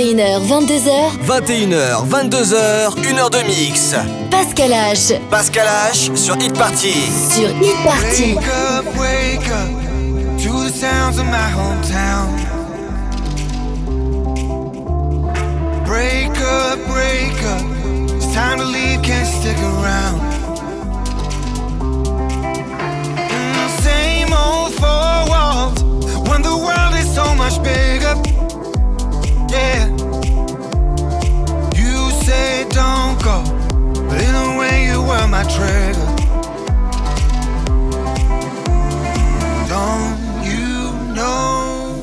21h, 22h. 21h, 22h, 1 heure de mix. Pascal H. Pascal H sur Hit Party. Sur Hit Party. Wake up, wake up to the sounds of my hometown. Break up, break up. It's time to leave, can't stick around. Mm, same old four walls when the world is so much bigger. Yeah. You say don't go, but in a way you were my trigger. Don't you know?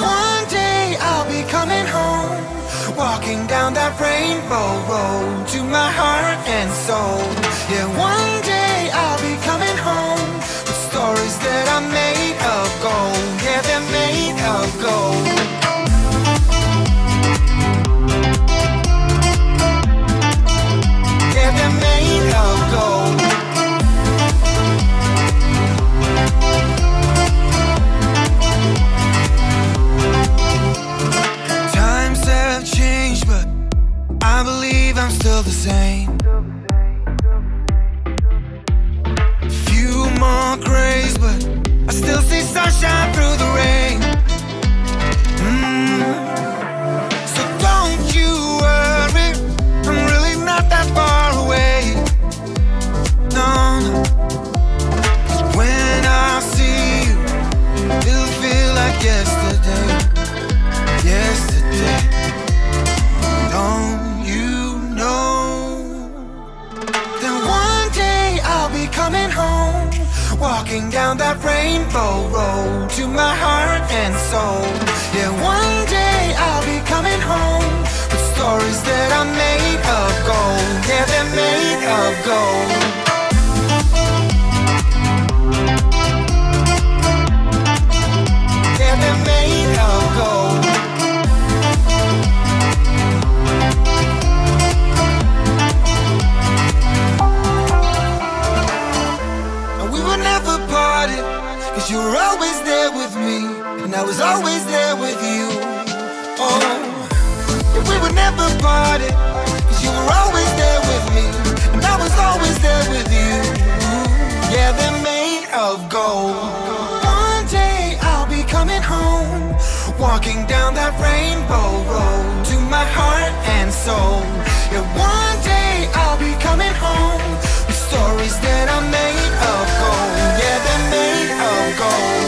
One day I'll be coming home, walking down that rainbow road to my heart and soul. Yeah, one day I'll be coming home with stories that made of gold. Yeah, they're made of gold. I'm still the same. Few more grays, but I still see sunshine through the rain. Mm. So don't you worry, I'm really not that far away. No, no. 'Cause when I see you, it'll feel like yesterday walking down that rainbow road to my heart and soul. Yeah, one day I'll be coming home with stories that are made of gold. Yeah, they're made of gold. Cause you were always there with me, and I was always there with you. Yeah, they're made of gold. One day I'll be coming home, walking down that rainbow road to my heart and soul. Yeah, one day I'll be coming home with stories that are made of gold. Yeah, they're made of gold.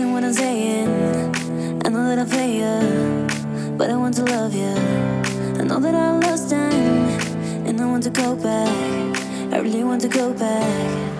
Listen what I'm saying. I know that I fail you, but I want to love you. I know that I lost time and I want to go back. I really want to go back.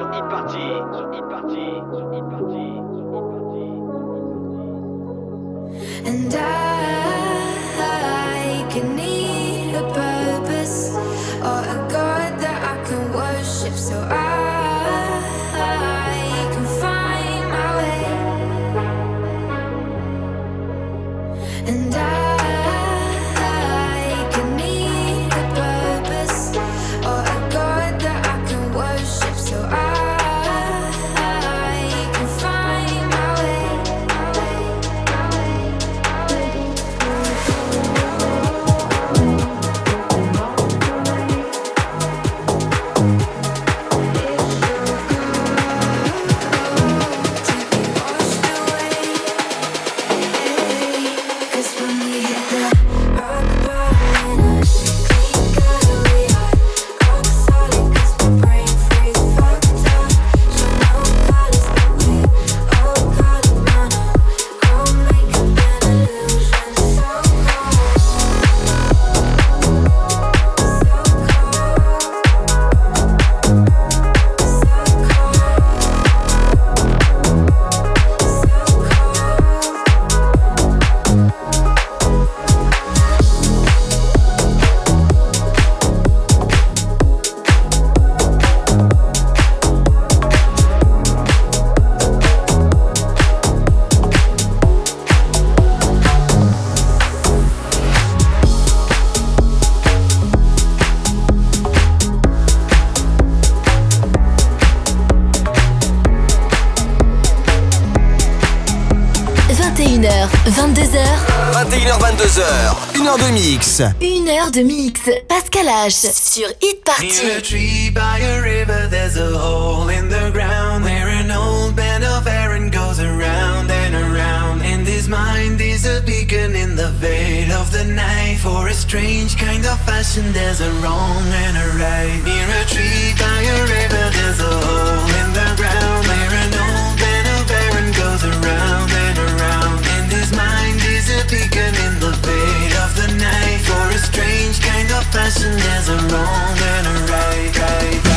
Une heure de mix. Pascal H sur Hit Party. Near a tree by a river, there's a hole in the ground where an old band of Aaron goes around and around. And his mind is a beacon in the veil of the night. For a strange kind of fashion, there's a wrong and a right. Near a tree by a river, there's a hole in the strange kind of fashion. There's a wrong and a right, right,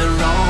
are wrong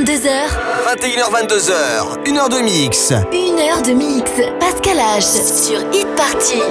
22h. 21h, 22h, une heure de mix. Une heure de mix. Pascal H sur Hit Party.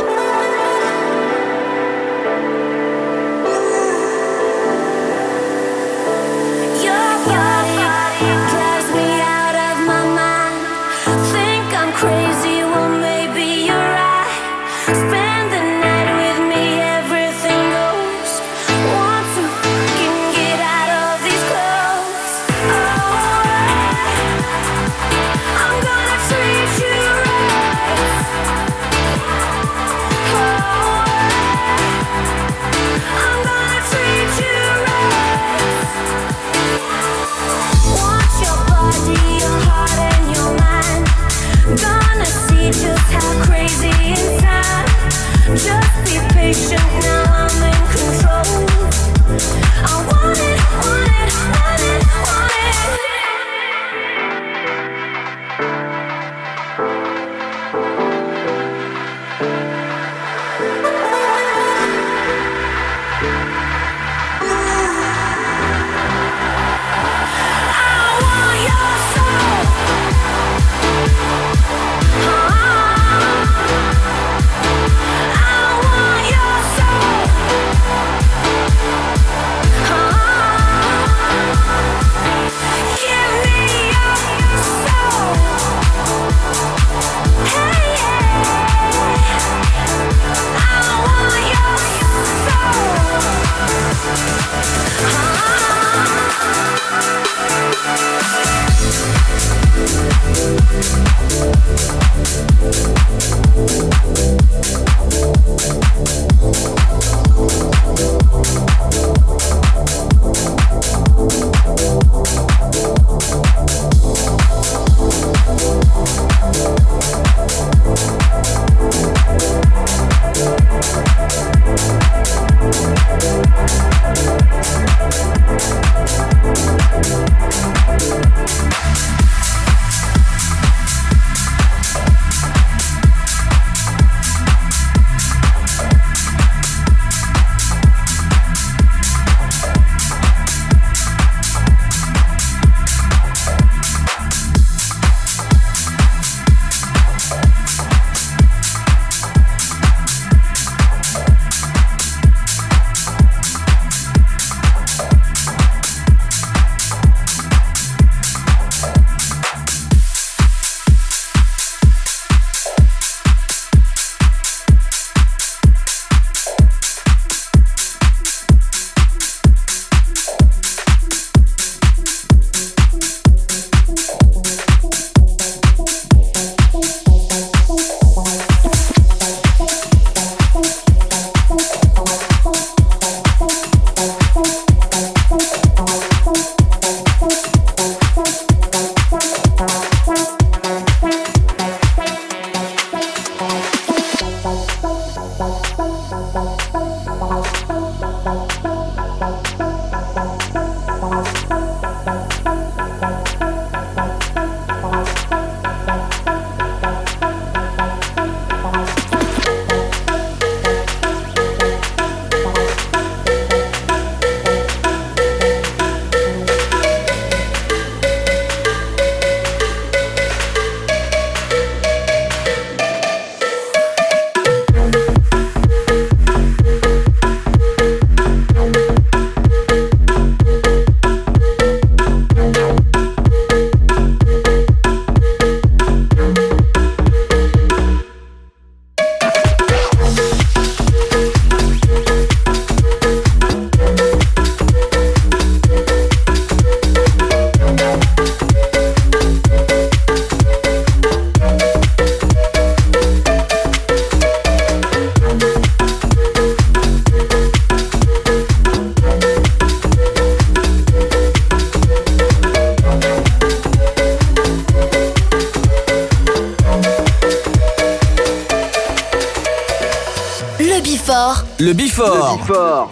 Le Bifort.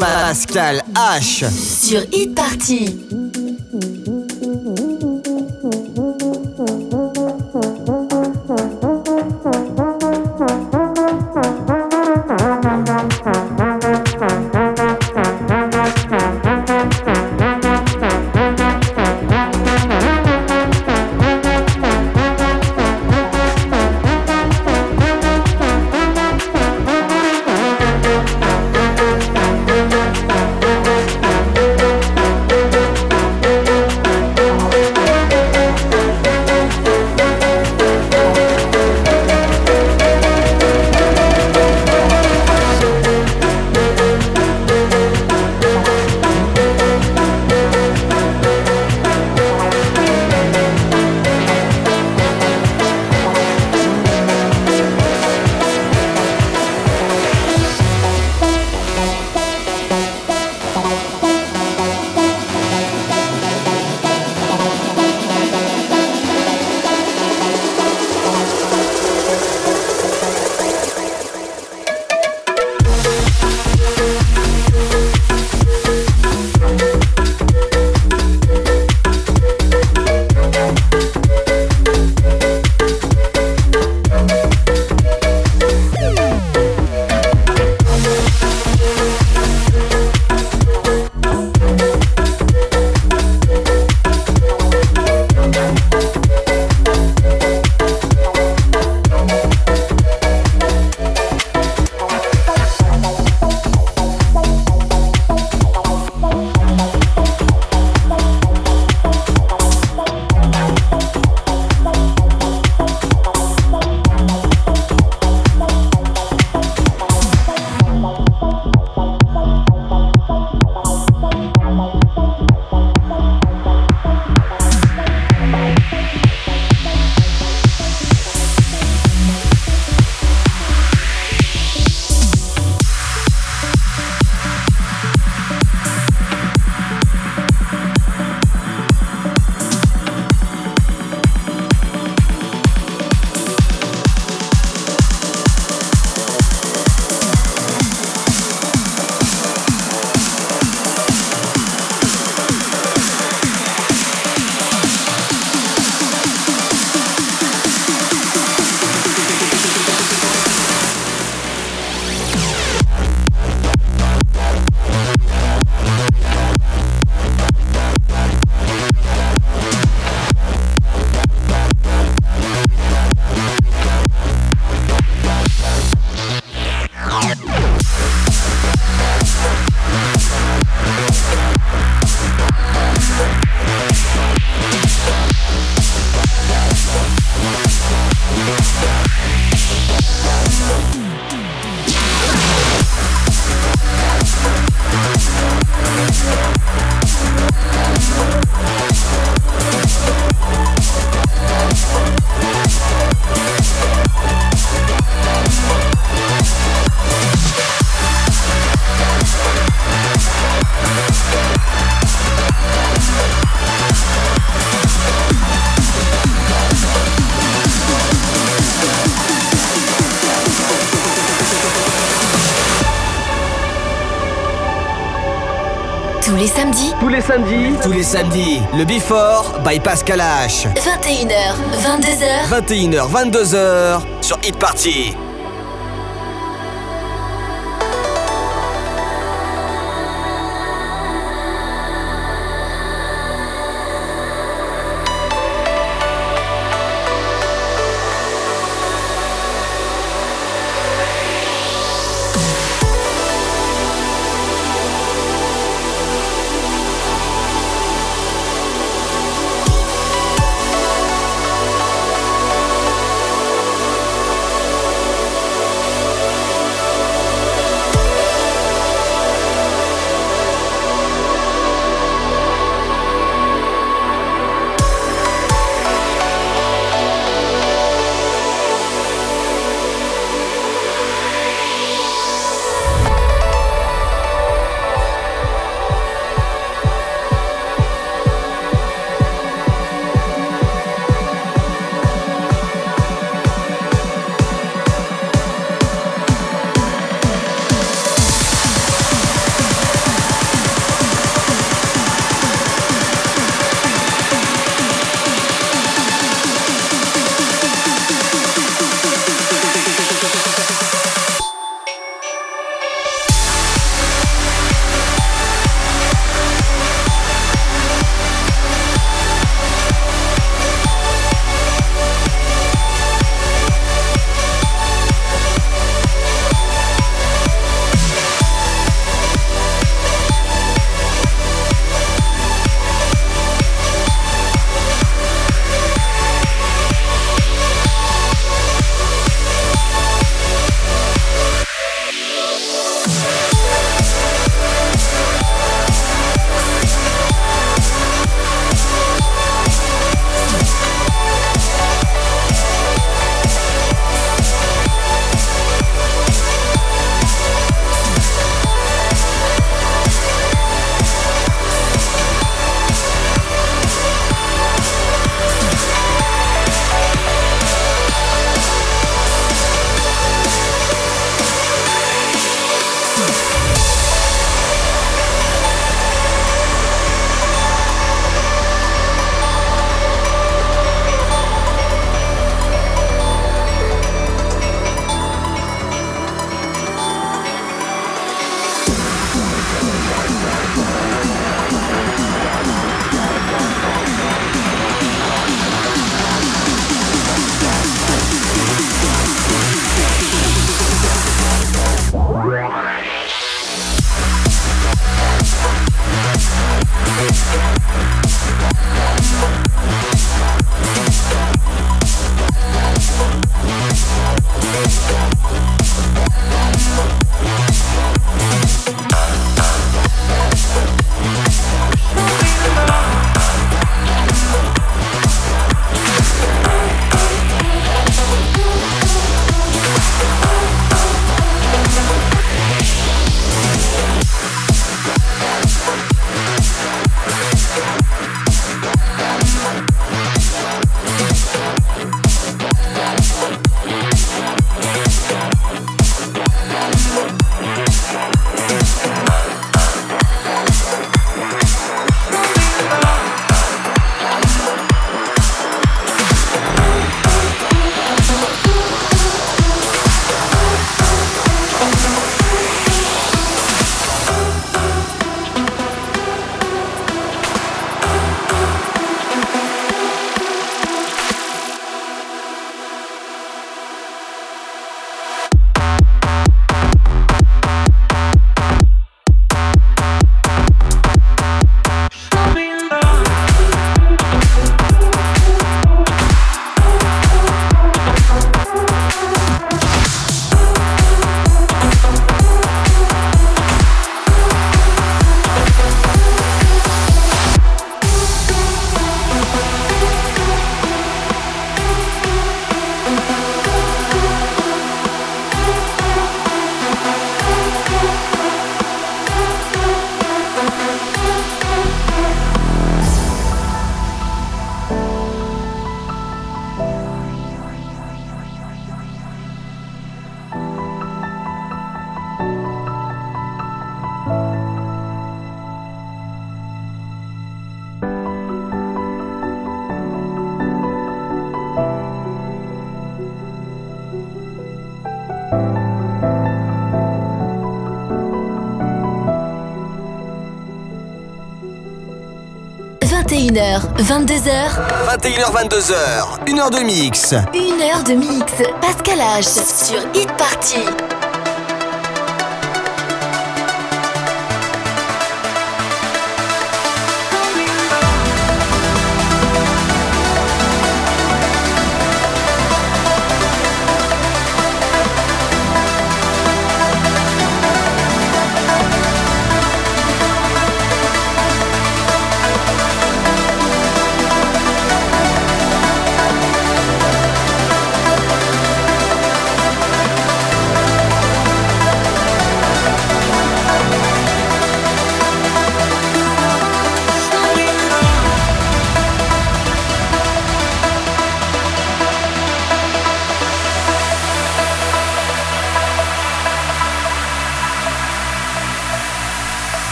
Pascal H. Sur Hit Party. Tous les samedis. Tous les samedis. Le Before by Pascal H. 21h, 22h. 21h, 22h sur Hit Party. 22h. 21h, 22h. Une heure de mix. Une heure de mix. Pascal H. Sur Hit Party.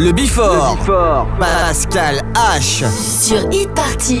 Le Bifort. Pascal H. Sur e-party.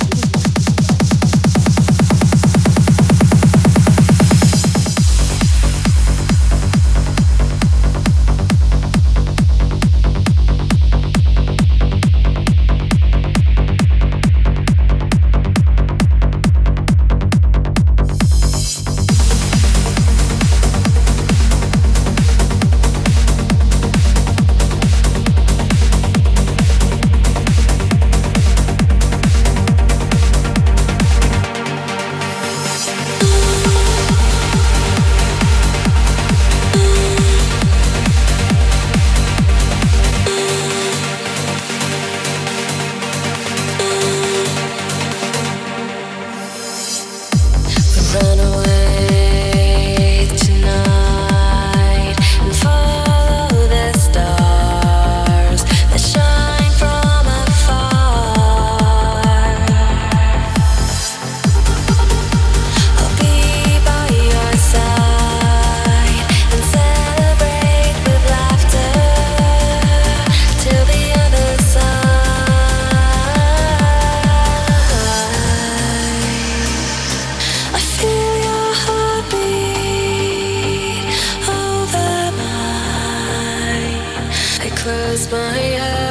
my heart